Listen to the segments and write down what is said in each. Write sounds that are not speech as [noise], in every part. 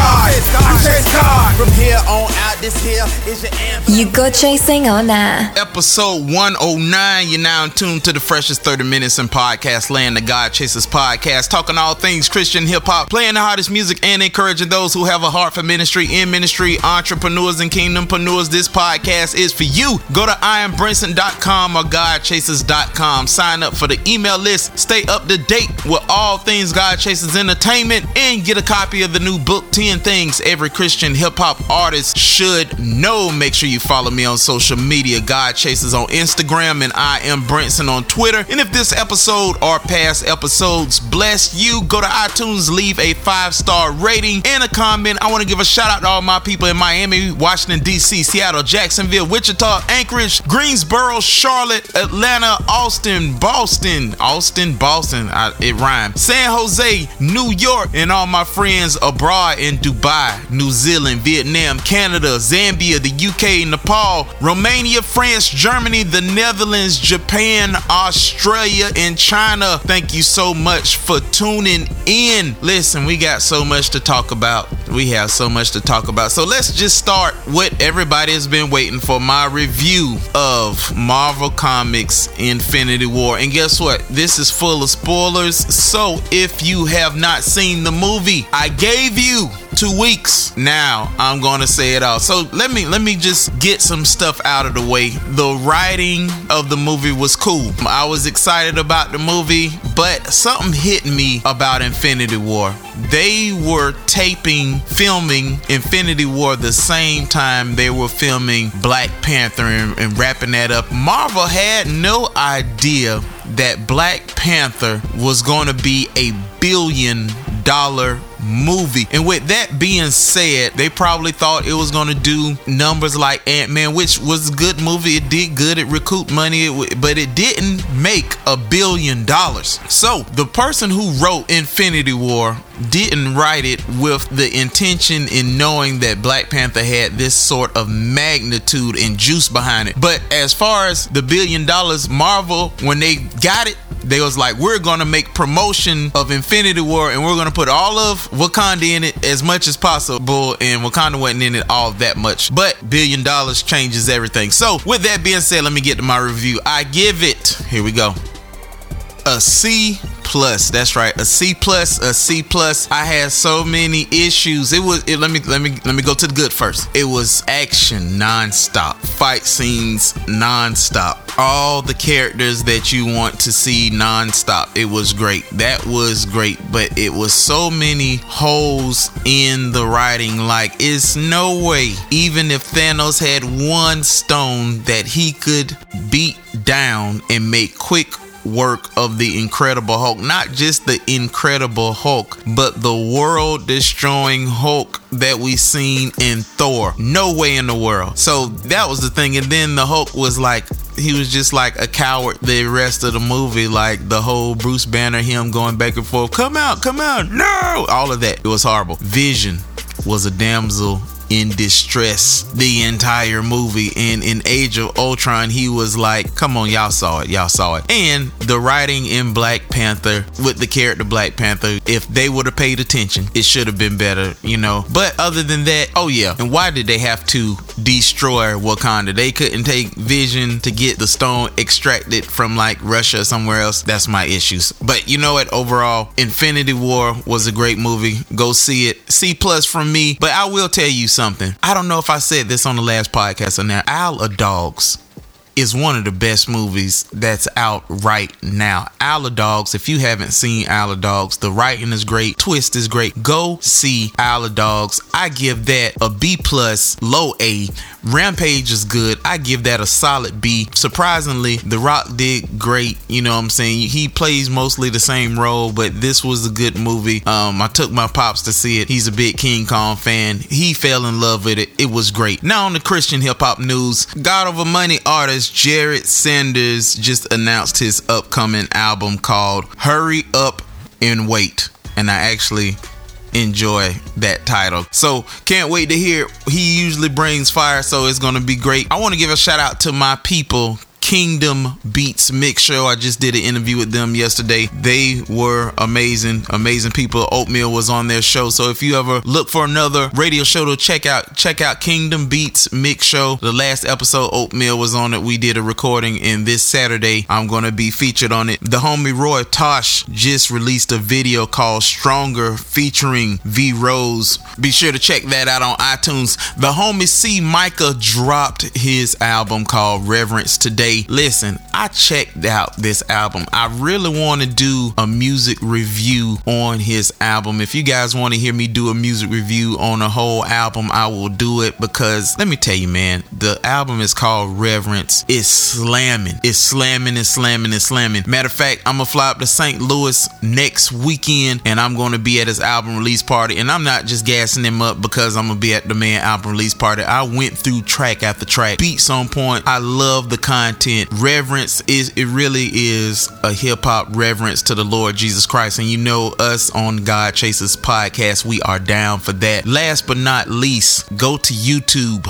God. I chase God. From here on out, this here is your anthem. You go chasing or nah? Episode 109. You're now in tune to the freshest 30 minutes in podcast land, the God Chasers podcast, talking all things Christian hip hop, playing the hottest music, and encouraging those who have a heart for ministry, in ministry, entrepreneurs, and kingdompreneurs. This podcast is for you. Go to iambrinson.com or godchasers.com. Sign up for the email list. Stay up to date with all things God Chasers Entertainment and get a copy of the new book, 10 Things Every Christian Hip Hop Artist Should Know. Make sure you follow me on social media, God Chasers on Instagram, and I am Brinson on Twitter. And if this episode or past episodes bless you, go to iTunes, leave a five star rating and a comment. I want to give a shout out to all my people in Miami, Washington, D.C., Seattle, Jacksonville, Wichita, Anchorage, Greensboro, Charlotte, Atlanta, Austin, Boston, Austin, Boston, I, it rhymes, San Jose, New York, and all my friends abroad in Dubai, New Zealand, Vietnam, Canada, Zambia, the UK, Nepal, Romania, France, Germany, the Netherlands, Japan, Australia, and China. Thank you so much for tuning in. Listen, we got so much to talk about. We have so much to talk about. So let's just start what everybody has been waiting for my review of Marvel Comics Infinity War. And guess what? This is full of spoilers. So if you have not seen the movie, I gave you two weeks. Now i'm gonna say it all. So let me let me just get some stuff out of the way. The writing of the movie was cool. I was excited about the movie but something hit me about infinity war. They were taping filming infinity war the same time they were filming black panther and, and wrapping that up. Marvel had no idea that black panther was going to be a billion dollar movie. And with that being said, they probably thought it was to do numbers like Ant-Man, which was a good movie. It did good. It recouped money, but it didn't make a billion dollars. So the person who wrote Infinity War didn't write it with the intention in knowing that Black Panther had this sort of magnitude and juice behind it. But as far as the billion dollars, Marvel, when they got it, they was like, we're gonna make promotion of Infinity War and we're gonna put all of Wakanda in it as much as possible. And Wakanda wasn't in it all that much. But billion dollars changes everything. So with that being said, let me get to my review. I give it, here we go. A C plus. That's right, a C plus, a C plus. I had so many issues. It was. It, let me let me let me go to the good first. It was action nonstop, fight scenes nonstop, all the characters that you want to see nonstop. It was great. That was great, but it was so many holes in the writing. Like it's no way, even if Thanos had one stone that he could beat down and make quick work of the Incredible Hulk. Not just the Incredible Hulk, but the world destroying Hulk that we seen in Thor. No way in the world. So that was the thing. And then the Hulk was like, he was just like a coward the rest of the movie. Like the whole Bruce Banner, him going back and forth, come out, come out, no, all of that. It was horrible. Vision was a damsel in distress the entire movie. And in Age of Ultron, he was like, come on, y'all saw it. Y'all saw it. And the writing in Black Panther with the character Black Panther, if they would have paid attention, it should have been better, you know. But other than that, oh yeah. And why did they have to destroy Wakanda? They couldn't take Vision to get the stone extracted from like Russia or somewhere else. That's my issues. But you know what? Overall, Infinity War was a great movie. Go see it. C plus from me. But I will tell you something. I don't know if I said this on the last podcast or now. Isle of Dogs is one of the best movies that's out right now. Isle of Dogs, if you haven't seen Isle of Dogs, the writing is great, twist is great. Go see Isle of Dogs. I give that a B plus, low A Rampage is good. I give that a solid B. Surprisingly, The Rock did great. You know what I'm saying? He plays mostly the same role, but this was a good movie. Um, I took my pops to see it. He's a big King Kong fan. He fell in love with it. It was great. Now on the Christian hip hop news, God Over Money artist Jered Sanders just announced his upcoming album called Hurry Up and Wait. And I actually enjoy that title. So can't wait to hear. He usually brings fire, so it's gonna be great. I want to give a shout out to my people Kingdom Beats Mix Show. I just did an interview with them yesterday. They were amazing, amazing people. Oatmeal was on their show. So if you ever look for another radio show to check out, check out Kingdom Beats Mix Show. The last episode, Oatmeal was on it. We did a recording, and this Saturday I'm going to be featured on it. The homie Roy Tosh just released a video called Stronger featuring V Rose. Be sure to check that out on iTunes. The homie C Micah dropped his album called Reverence today listen, I checked out this album. I really want to do a music review on his album. If you guys want to hear me do a music review on a whole album, I will do it because let me tell you, man, the album is called Reverence. It's slamming. It's slamming and slamming and slamming. Matter of fact, I'm gonna fly up to St. Louis next weekend and I'm gonna be at his album release party. And I'm not just gassing him up because I'm gonna be at the man album release party. I went through track after track, beats on point. I love the content Reverence is it really is a hip hop reverence to the Lord Jesus Christ. And you know us on God Chasers podcast, we are down for that. Last but not least, go to YouTube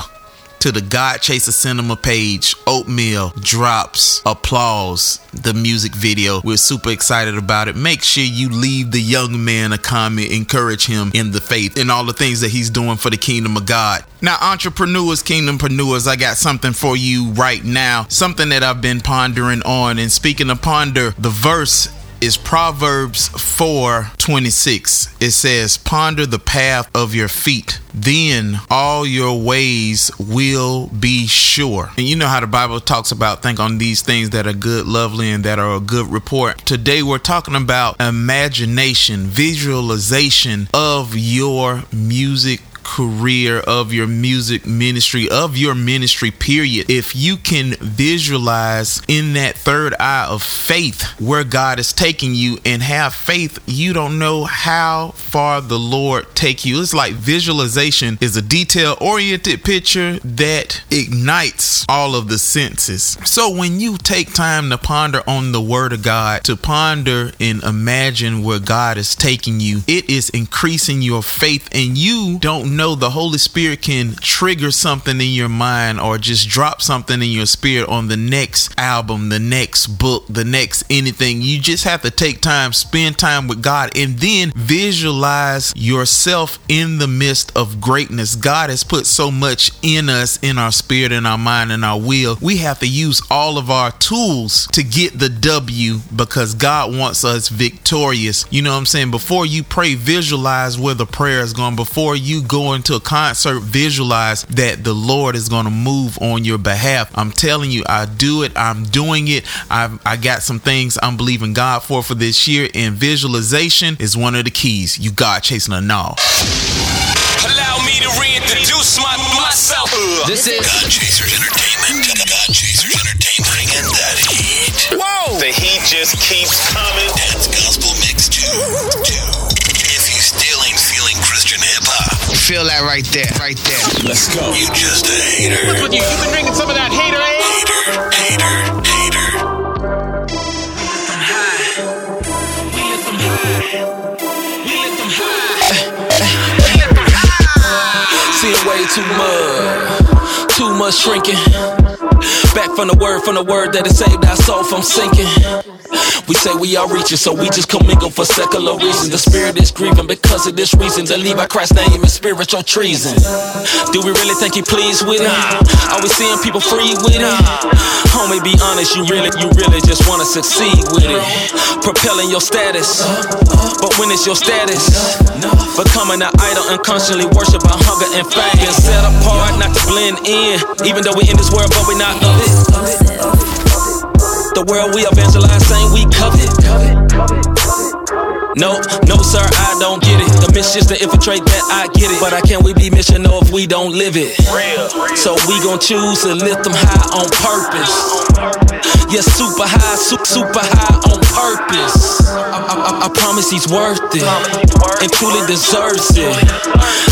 to the God Chaser Cinema page. Oatmeal drops applause the music video. We're super excited about it. Make sure you leave the young man a comment, encourage him in the faith and all the things that he's doing for the kingdom of God. Now, entrepreneurs, kingdompreneurs, I got something for you right now. Something that I've been pondering on. And speaking of ponder, the verse is Proverbs 4 26. It says, Ponder the path of your feet, then all your ways will be sure. And you know how the Bible talks about think on these things that are good, lovely, and that are a good report. Today we're talking about imagination, visualization of your music career, of your music ministry, of your ministry, period, if you can visualize in that third eye of faith where God is taking you and have faith, you don't know how far the Lord take you. It's like visualization is a detail oriented picture that ignites all of the senses. So when you take time to ponder on the word of God, to ponder and imagine where God is taking you, it is increasing your faith and you don't know the Holy Spirit can trigger something in your mind or just drop something in your spirit on the next album, the next book, the next anything. You just have to take time, spend time with God, and then visualize yourself in the midst of greatness. God has put so much in us, in our spirit, in our mind, in our will. We have to use all of our tools to get the W because God wants us victorious. You know what I'm saying? Before you pray, visualize where the prayer is going. Before you go going to a concert, visualize that the Lord is going to move on your behalf. I'm telling you, I do it. I'm doing it. I've, I got some things I'm believing God for for this year, and visualization is one of the keys. You God chasing a gnaw. Allow me to reintroduce my, myself. This is God Chasers Entertainment. God Chasers Entertainment. Bringing that heat. Whoa! The heat just keeps coming. Dance Gospel Mix 2. 2 Feel that right there, right there. Let's go. You just a hater. What's with you? You've been drinking some of that hater, eh? Hater, hater, hater. We let them high. We let them high. We let them high. See way too much, too much shrinking. Back from the word, from the word that it saved our soul from sinking. We say we are reaching, so we just commingle for secular reasons. The spirit is grieving because of this reason. To leave our Christ's name is spiritual treason. Do we really think he pleased with it? Are we seeing people free with it? Homie, be honest, you really, you really just wanna succeed with it. Propelling your status. But when it's your status, becoming an idol and constantly worship by hunger and fame. Being set apart, not to blend in. Even though we in this world, but we not of it. The world we evangelize, saying we covet. No, no, sir, I don't get it. The mission's to infiltrate that, I get it. But I can't we be mission if we don't live it? So we gon' choose to lift them high on purpose. Yeah, super high, su- super high on purpose. I, I, I, promise he's worth it and truly deserves it.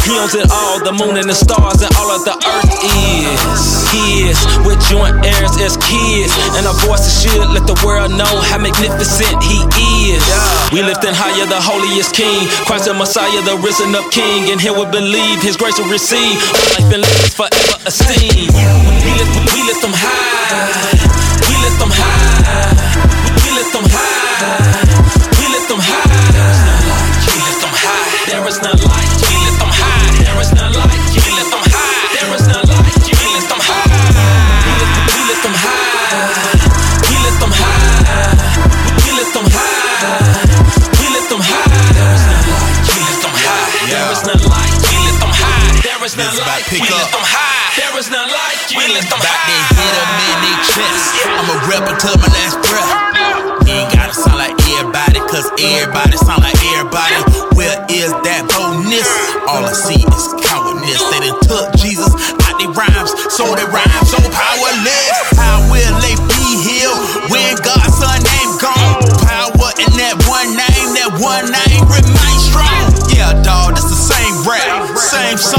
He owns it all, the moon and the stars and all of the earth is his. With joint heirs as kids, and our voices should let the world know how magnificent he is. We lifting higher the holiest King, Christ the Messiah, the risen up King, and here we believe His grace will receive life and life forever esteemed. We lift, we lift them high. We lift them high. We lift them high. Rep until my last breath. You ain't gotta sound like everybody, cause everybody sound like everybody. Where is that boldness? All I see is cowardness. They done took Jesus out their rhymes, so they rhyme so powerless. How will they be healed when God's son name gone? Power in that one name, that one name remains strong. Yeah, dawg, it's the same rap, same song,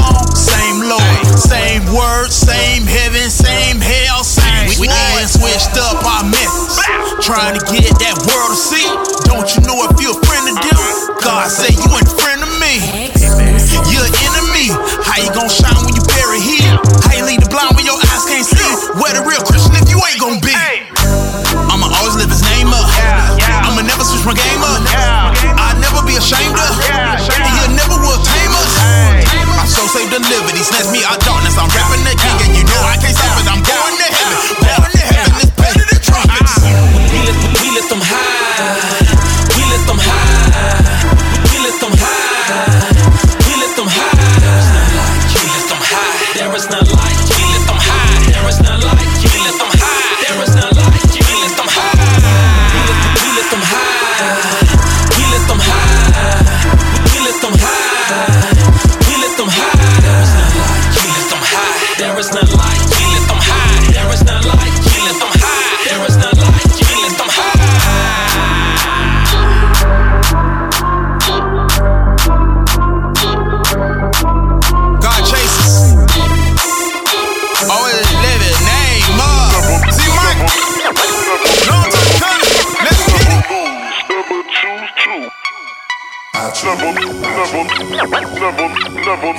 it. Name. See Mike. Long time coming. Let's get it. Never choose to. Never, never, never, never,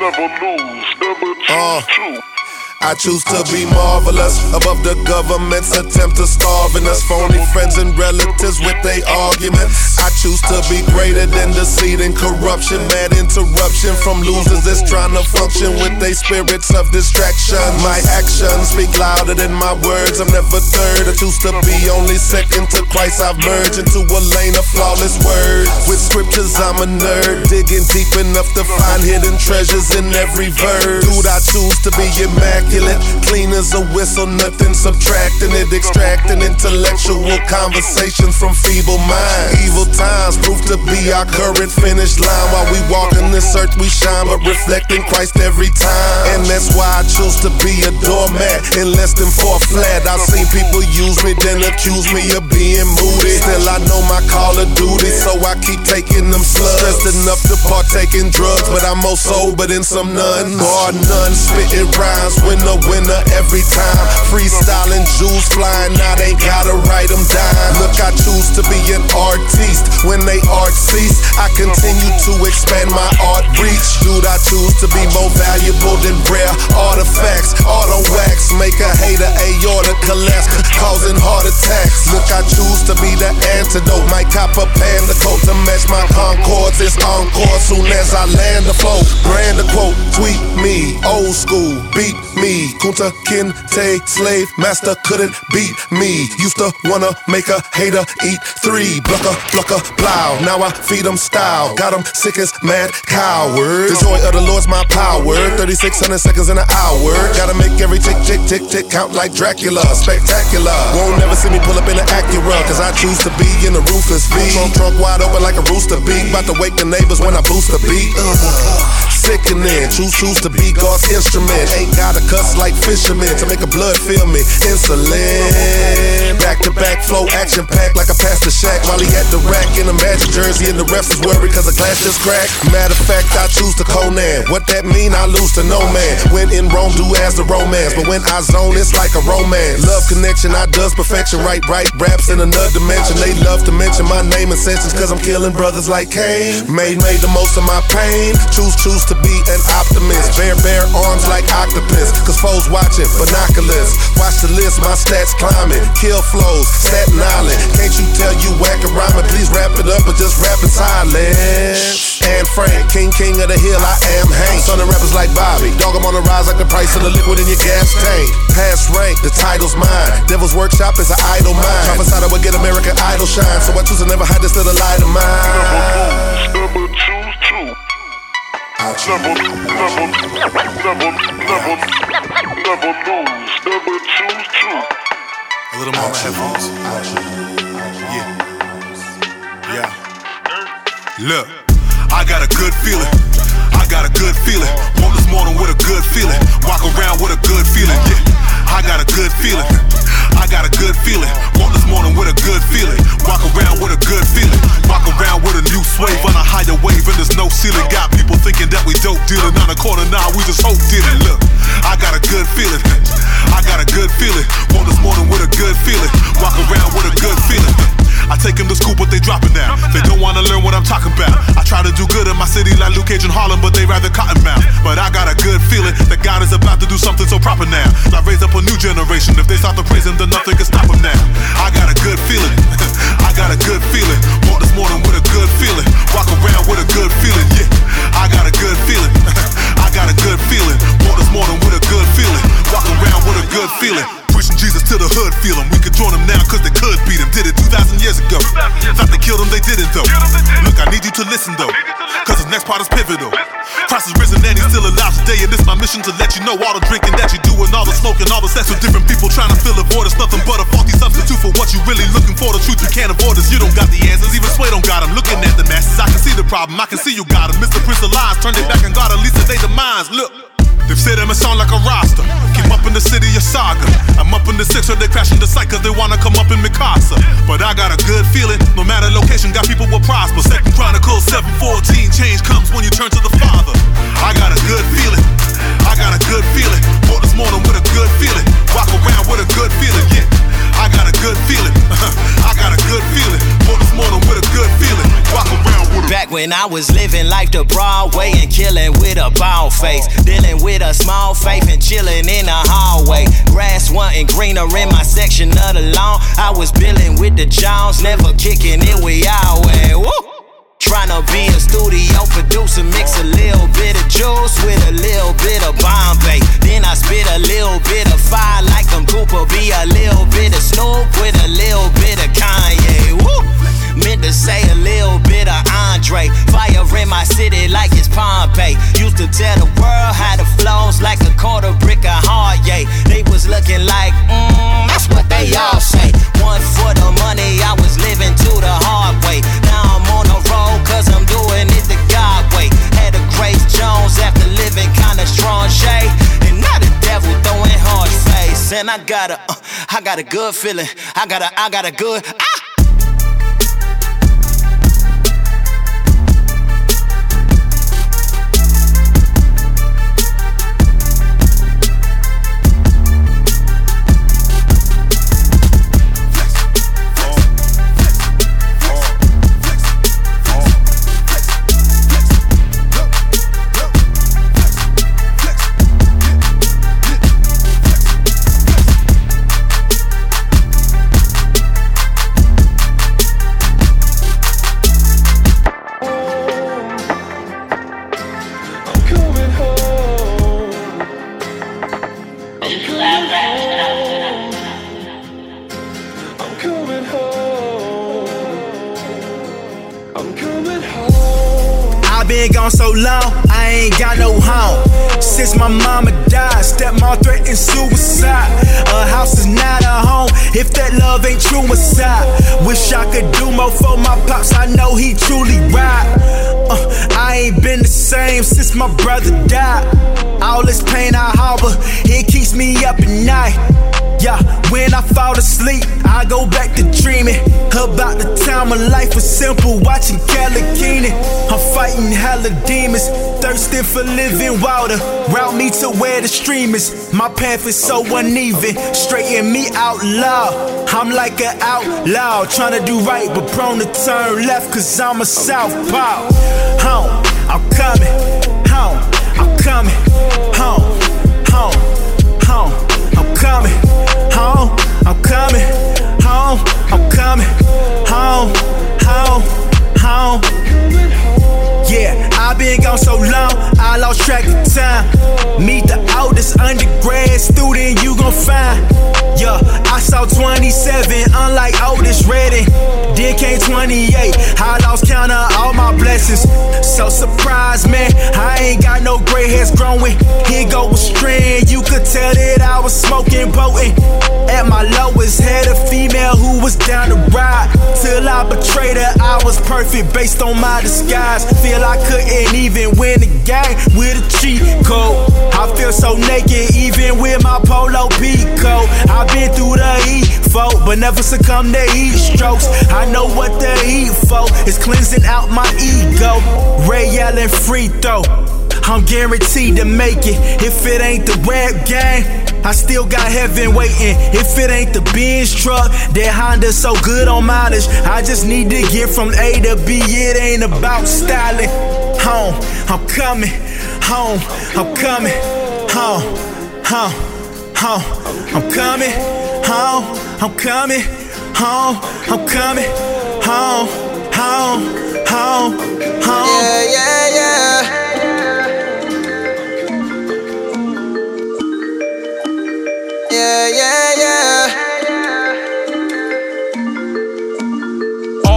never lose. Never choose Uh. to. I choose to be marvelous above the government's attempt to starving us. Phony friends and relatives with their arguments. I choose to be greater than deceit and corruption. Mad interruption from losers that's trying to function with their spirits of distraction. My actions speak louder than my words. I'm never third. I choose to be only second to Christ. I've merged into a lane of flawless words. With scriptures, I'm a nerd. Digging deep enough to find hidden treasures in every verse. Dude, I choose to be immaculate. Clean as a whistle, nothing subtracting it. Extracting intellectual conversations from feeble minds. Evil times prove to be our current finish line. While we walk in this earth, we shine, but reflecting Christ every time. And that's why I choose to be a doormat in less than four flat. I've seen people use me, then accuse me of being moody. Still, I know my call of duty, so I keep taking them slugs. Stressed enough to partake in drugs, but I'm more sober than some nuns. Bar none, spitting rhymes, winner, winner every time. Freestyling, jewels flying, now they gotta write them down. Look, I choose to be an artiste. When they art cease, I continue to expand my art reach. Dude, I choose to be more valuable than rare artifacts. Auto wax, make a hater aorta collapse, causing heart attacks. Look, I choose to be the antidote. Might cop a panda coat to match my concords. It's encore soon as I land the flow. Brand a quote, tweet me. Old school, beat me. Kunta Kinte, slave master couldn't beat me. Used to wanna make a hater eat three. Blucker, blucker, plow. Now I feed them style. Got them sick as mad coward. The joy of the Lord's my power. 3600 seconds in an hour. Gotta make every tick, tick, tick, tick count like Dracula. Spectacular. Won't never see me pull up in an Acura. Cause I choose to be in the ruthless V. Trunk, trunk wide open like a rooster beat. About to wake the neighbors when I boost the beat. Ugh. Sickening. Choose, choose to be God's instrument. Ain't gotta cuss like fishermen to make a blood feel me. Insulin. Back to back flow, action packed like a pastor shack. While he at the rack in a magic jersey, and the refs is worried cause the glass just cracked. Matter of fact, I choose to Conan. What that mean? I lose to no man. When in Rome, do as the romance. But when I zone, it's like a romance. Love connection, I does perfection. Right, right, raps in another dimension. They love to mention my name and sentence cause I'm killing brothers like Cain. Made, made the most of my pain. Choose, choose to be an optimist. Bare, bare arms like octopus. Cause foes watching, binoculars. Watch the list, my stats climbing. Kill flows, Staten Island. Can't you tell you whack a rhyming? Please wrap it up or just rap in silence. And Frank, King, King of the Hill, I am Hank. Son of rappers like Bobby. Dog, I'm on the rise like the price of the liquid in your gas tank. Pass rank, the title's mine. Devil's Workshop is an idle mind. Prophesied I would get American Idol shine. So I choose to never hide this little light of mine. Choose to. Never, never, never, never, never lose. Never choose to. A little more headphones. Yeah. Yeah. Look, I got a good feeling. I got a good feeling. Woke this morning with a good feeling. Walk around with a good feeling. Yeah. I got a good feeling. I got a good feeling. Woke this morning with a good feeling. Walk around with a good feeling. Walk around with a new swave on a higher wave and there's no ceiling. Got people thinking that we dope dealing on the corner now. We just hope dealing. Look, I got a good feeling. I got a good feeling. Woke this morning with a good feeling. Walk around with a good feeling. I take them to school, but they dropping now. They wanna learn what I'm talking about. I try to do good in my city like Luke Cage and Harlem, but they rather cotton mouth. But I got a good feeling that God is about to do something so proper now. I raise up a new generation. If they start to praise him, then nothing can stop him now. I got a good feeling. [laughs] I got a good feeling. Woke this morning with a good feeling. Walk around with a good feeling. Yeah, I got a good feeling. [laughs] I got a good feeling. Woke this morning with a good feeling. Walk around with a good feeling. Pushing Jesus to the hood, feel him. We could join him now, cause they could beat him. Did it 2,000 years ago. Thought they killed him, they didn't though. Look, I need you to listen though. Cause his next part is pivotal. Christ is risen and he's still alive today. And it's my mission to let you know all the drinking that you do and all the smoking, all the sex with different people trying to fill a void. It's nothing but a faulty substitute for what you really looking for. The truth you can't avoid is you don't got the answers. Even Sway don't got them. Looking at the masses, I can see the problem. I can see you got him. Mr. Prince of Lies turned it back and got at least they demise. Look. They've said I'm a sound like a roster. Keep up in the city of Saga. I'm up in the six, so they crashing the site cause they wanna come up in Mikasa. But I got a good feeling, no matter location, got people will prosper. Second Chronicles 714, change comes when you turn to the Father. I got a good feeling. I got a good feeling. Woke this morning with a good feeling. Walk around with a good feeling, yeah. I got a good feeling. Back when I was living life the Broadway and killing with a bald face, dealing with a small faith and chilling in the hallway. Grass wasn't greener in my section of the lawn. I was billing with the Jones, never kicking it with Yahweh. Woo! Tryna be a studio producer, mix a little bit of juice with a little bit of Bombay. Then I spit a little bit of fire like I'm Cooper, be a little bit of Snoop with a little bit of Kanye. Woo! Meant to say a little bit of Andre. Fire in my city like it's Pompeii. Used to tell the world how the flows like a quarter brick of hard, yeah. They was looking like, mmm, that's what they all say. One for the money, I was living to the hard way. Now I'm on the road, cause I'm doing it the God way. Had a Grace Jones after living kinda strong shade. And now the devil throwing hard face. And I got a, uh, I got a good feeling. I got a, I got a good, ah! Been gone so long, I ain't got no home. Since my mama died, stepmom threatened suicide. A house is not a home if that love ain't true inside. Wish I could do more for my pops, I know he truly right. Uh, I ain't been the same since my brother died. All this pain I harbor, it keeps me up at night. Yeah, when I fall asleep, I go back to dreaming about the time my life was simple. Watching California, I'm fighting hella demons, thirsting for living water. Route me to where the stream is. My path is so uneven, straighten me out loud. I'm like an outlaw, trying to do right, but prone to turn left, cause I'm a southpaw. Home, I'm coming, home, I'm coming, home, smoking potent. At my lowest, had a female who was down to ride. Till I betrayed her, I was perfect based on my disguise. Feel I couldn't even win the game with a cheat code. I feel so naked, even with my polo coat. I've been through the heat, folk, but never succumb to heat strokes. I know what the heat for is cleansing out my ego. Ray Allen free throw. I'm guaranteed to make it. If it ain't the rap game, I still got heaven waiting. If it ain't the Benz truck, that Honda so good on mileage. I just need to get from A to B. It ain't about styling. Home, I'm coming. Home, I'm coming. Home, home, home. I'm coming. Home, I'm coming. Home, I'm coming. Home, home, home, home. Yeah, yeah, yeah. Yeah,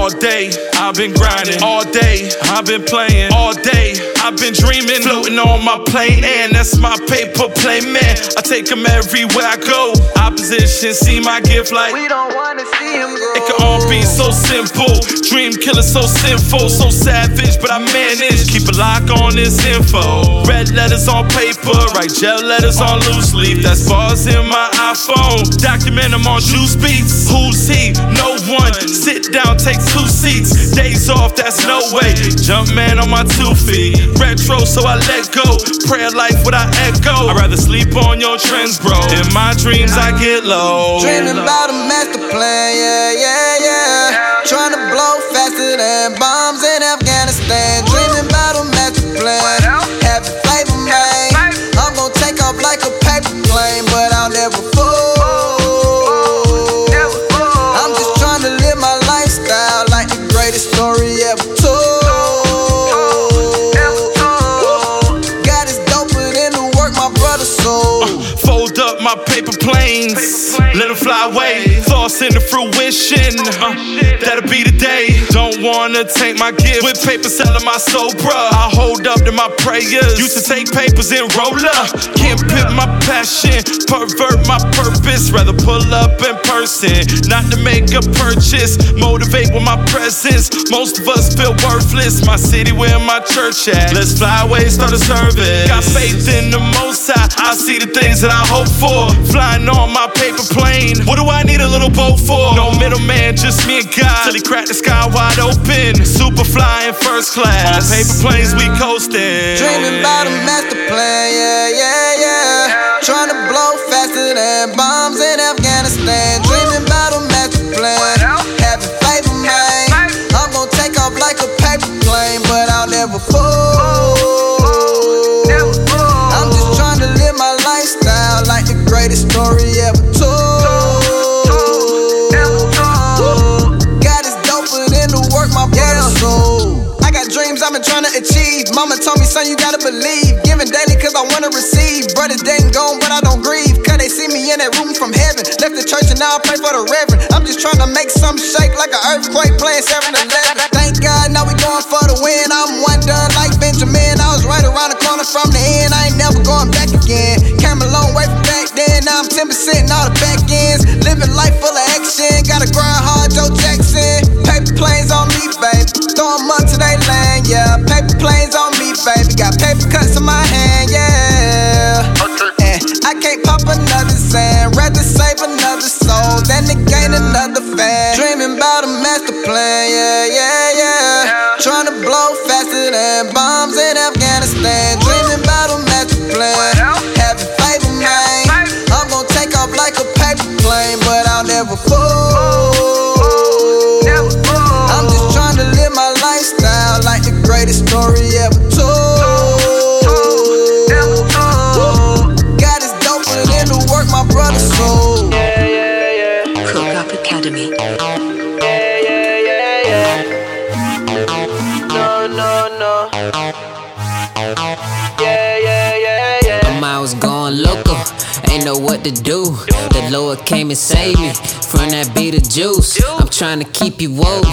All day, I've been grinding. All day, I've been playing. All day, I've been dreaming. Floating on my plane, and that's my paper plane, man. I take them everywhere I go. Opposition see my gift like. We don't wanna see him go. It can all be so simple. Dream killer, so sinful, so savage, but I manage. Keep a lock on this info. Red letters on paper, write gel letters on loose leaf. That's bars in my iPhone. Document them on juice beats. Who's he? No one. Sit down, take two seats. Days off, that's no way. Jump man on my two feet. Retro, so I let go. Prayer life without echo. I'd rather sleep on your trends, bro. In my dreams, I get low. Dreaming about a master plan, yeah, yeah, yeah. Trying to blow faster than bombs planes, let them fly away. Thoughts into fruition, uh, that'll be the day. Don't wanna take my gift with paper selling my soul, bruh. I hold up to my prayers. Used to take papers and roll up. Can't pimp my passion, pervert my purpose. Rather pull up in person, not to make a purchase. Motivate with my presence. Most of us feel worthless. My city where my church at. Let's fly away, start a service. Got faith in the most high. I see the things that I hope for. Flying on my paper plane. What do I need a little boat for? No middleman, just me and God. Till he crack the sky wide open. Super flying first class. On paper planes, we coasting. Dreaming about a master plan, yeah, yeah, yeah. Trying to blow faster than bombs in Afghanistan. Dreaming about a master plan. Having favor, man. I'm gonna take off like a paper plane, but I'll never fall. I'm just trying to live my lifestyle like the greatest story ever told. God is doper than the work my brother sold. I got dreams I've been trying to achieve. Mama told me, son, you gotta believe. Giving daily cause I wanna receive. Brothers dang gone, but I don't grieve. Cause they see me in that room from heaven. Left the church and now I pray for the reverend. I'm just trying to make some shake like an earthquake playing 7 Eleven. Thank God, now we going for the win. I'm one done like Benjamin. I was right around the corner from the end. I ain't never going back again. Came a long way from back then. Now I'm 10% in all the back ends. Living life full of action. Gotta grind hard, Joe Jackson. Paper planes on me, baby. Throw up to they land, yeah. Paper planes on me, baby. Got paper Rather save another soul than to gain another fan. Dreaming about a master plan, yeah, yeah, yeah. Trying to blow faster than bombs in what to do. The Lord came and saved me from that beat juice. I'm trying to keep you woke,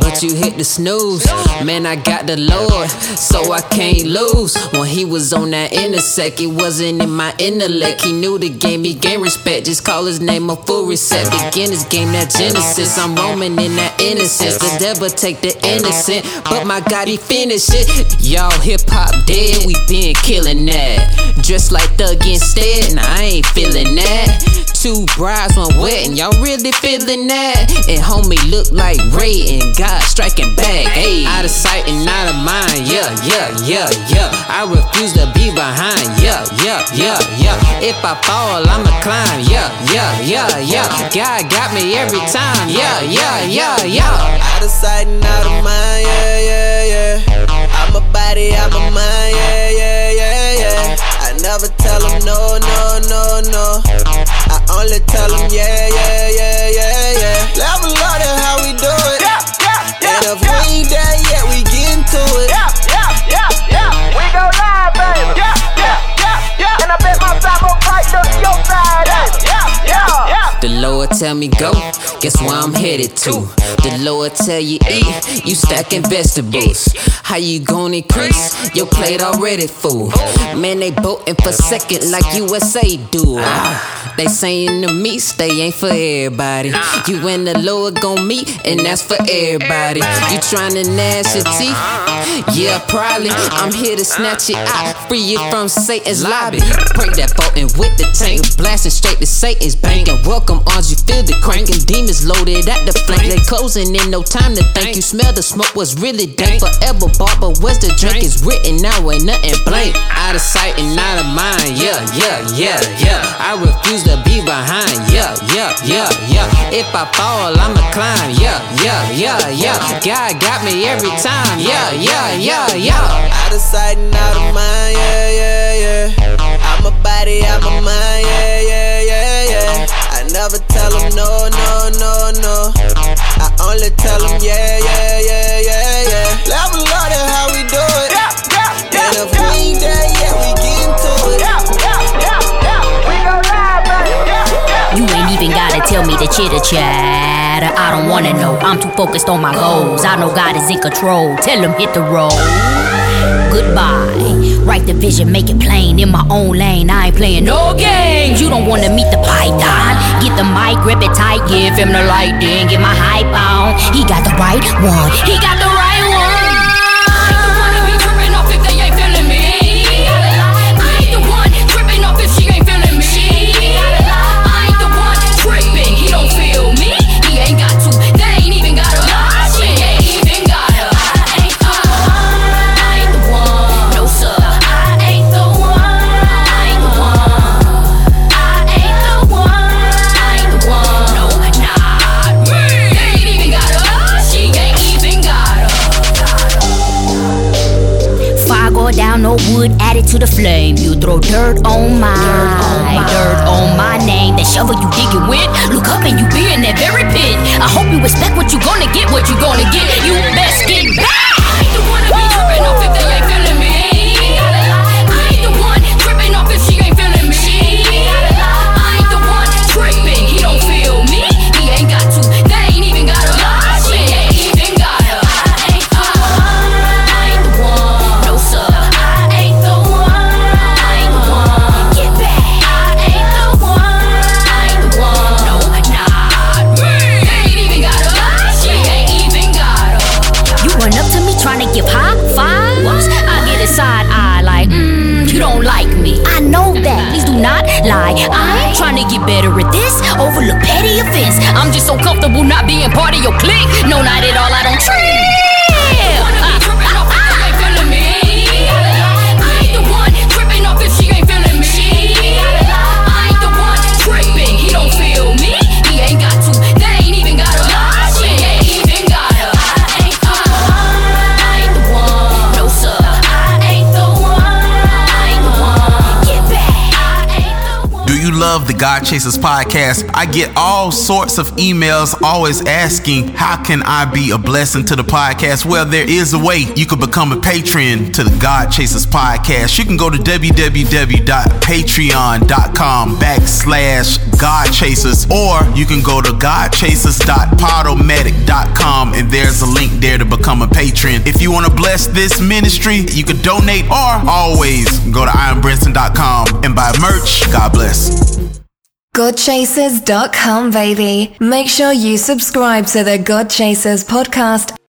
but you hit the snooze. Man, I got the Lord, so I can't lose. When he was on that intersect, it wasn't in my intellect. He knew the game, he gained respect. Just call his name a full reset. Beginners game, that Genesis. I'm roaming in that innocence. The devil take the innocent, but my God, he finish it. Y'all hip hop dead, we been killing that. Dressed like Thug instead, nah, I ain't feeling that. Two brides, one wedding, y'all really feeling that? And homie look like Ray and God striking back. Hey, out of sight and out of mind, yeah, yeah, yeah, yeah. I refuse to be behind, yeah, yeah, yeah, yeah. If I fall, I'ma climb, yeah, yeah, yeah, yeah. God got me every time, yeah, yeah, yeah, yeah. Out of sight and out of mind, yeah, yeah, yeah. I'm a body, I'm a mind, yeah, never tell them no, no, no, no. I only tell them yeah, yeah, yeah, yeah, yeah. Level up, that's how we do it. Yeah, yeah, yeah. And if we ain't there yet, we get into it. The Lord tell me go, guess where I'm headed to. The Lord tell you eat, you stacking vegetables. How you gonna increase? Your plate already full. Man, they voting for second like USA do. Ah, they saying the meat stay ain't for everybody. You and the Lord gon' meet, and that's for everybody. You tryna gnash your teeth? Yeah, probably. I'm here to snatch it out, free you from Satan's lobby. Break that voting with the tank, blasting straight to Satan's bank. And welcome arms, you feel the crank, and demons loaded at the flank. They closing in no time to thank you. Smell the smoke was really dank. Forever bought, but where's the drink? It's written now, ain't nothing blank. Out of sight and out of mind, yeah, yeah, yeah, yeah. I refuse to be behind, yeah, yeah, yeah, yeah. If I fall, I'ma climb, yeah, yeah, yeah, yeah. God got me every time, yeah, yeah, yeah, yeah. Out of sight and out of mind, yeah, yeah, yeah. I'm a body, I'm a mind, yeah, yeah, yeah, yeah. I never tell them no, no, no, no. I only tell them yeah, yeah, yeah, yeah, yeah. Level up, that's how the chitter chatter. I don't wanna know. I'm too focused on my goals. I know God is in control. Tell him hit the road. Goodbye. Write the vision, make it plain. In my own lane, I ain't playing no games. You don't wanna meet the python. Get the mic, grip it tight, give him the light, then get my hype on. He got the right one. He got the wood added to the flame. You throw dirt on my dirt on my name. That shovel you digging with, look up and you be in that very pit. I hope you respect what you gonna get, what you gonna get. You best get back. Get better at this. Overlook petty offense. I'm just so comfortable not being part of your clique. No, not at all. I don't trip. God Chasers podcast. I get all sorts of emails always asking, How can I be a blessing to the podcast? Well, there is a way you can become a patron to the God Chasers podcast. You can go to www.patreon.com backslash God Chasers, or you can go to godchasers.podomatic.com and there's a link there to become a patron. If you want to bless this ministry, you can donate or always go to iambrinson.com and buy merch. God bless. GodChasers.com, baby. Make sure you subscribe to the God Chasers podcast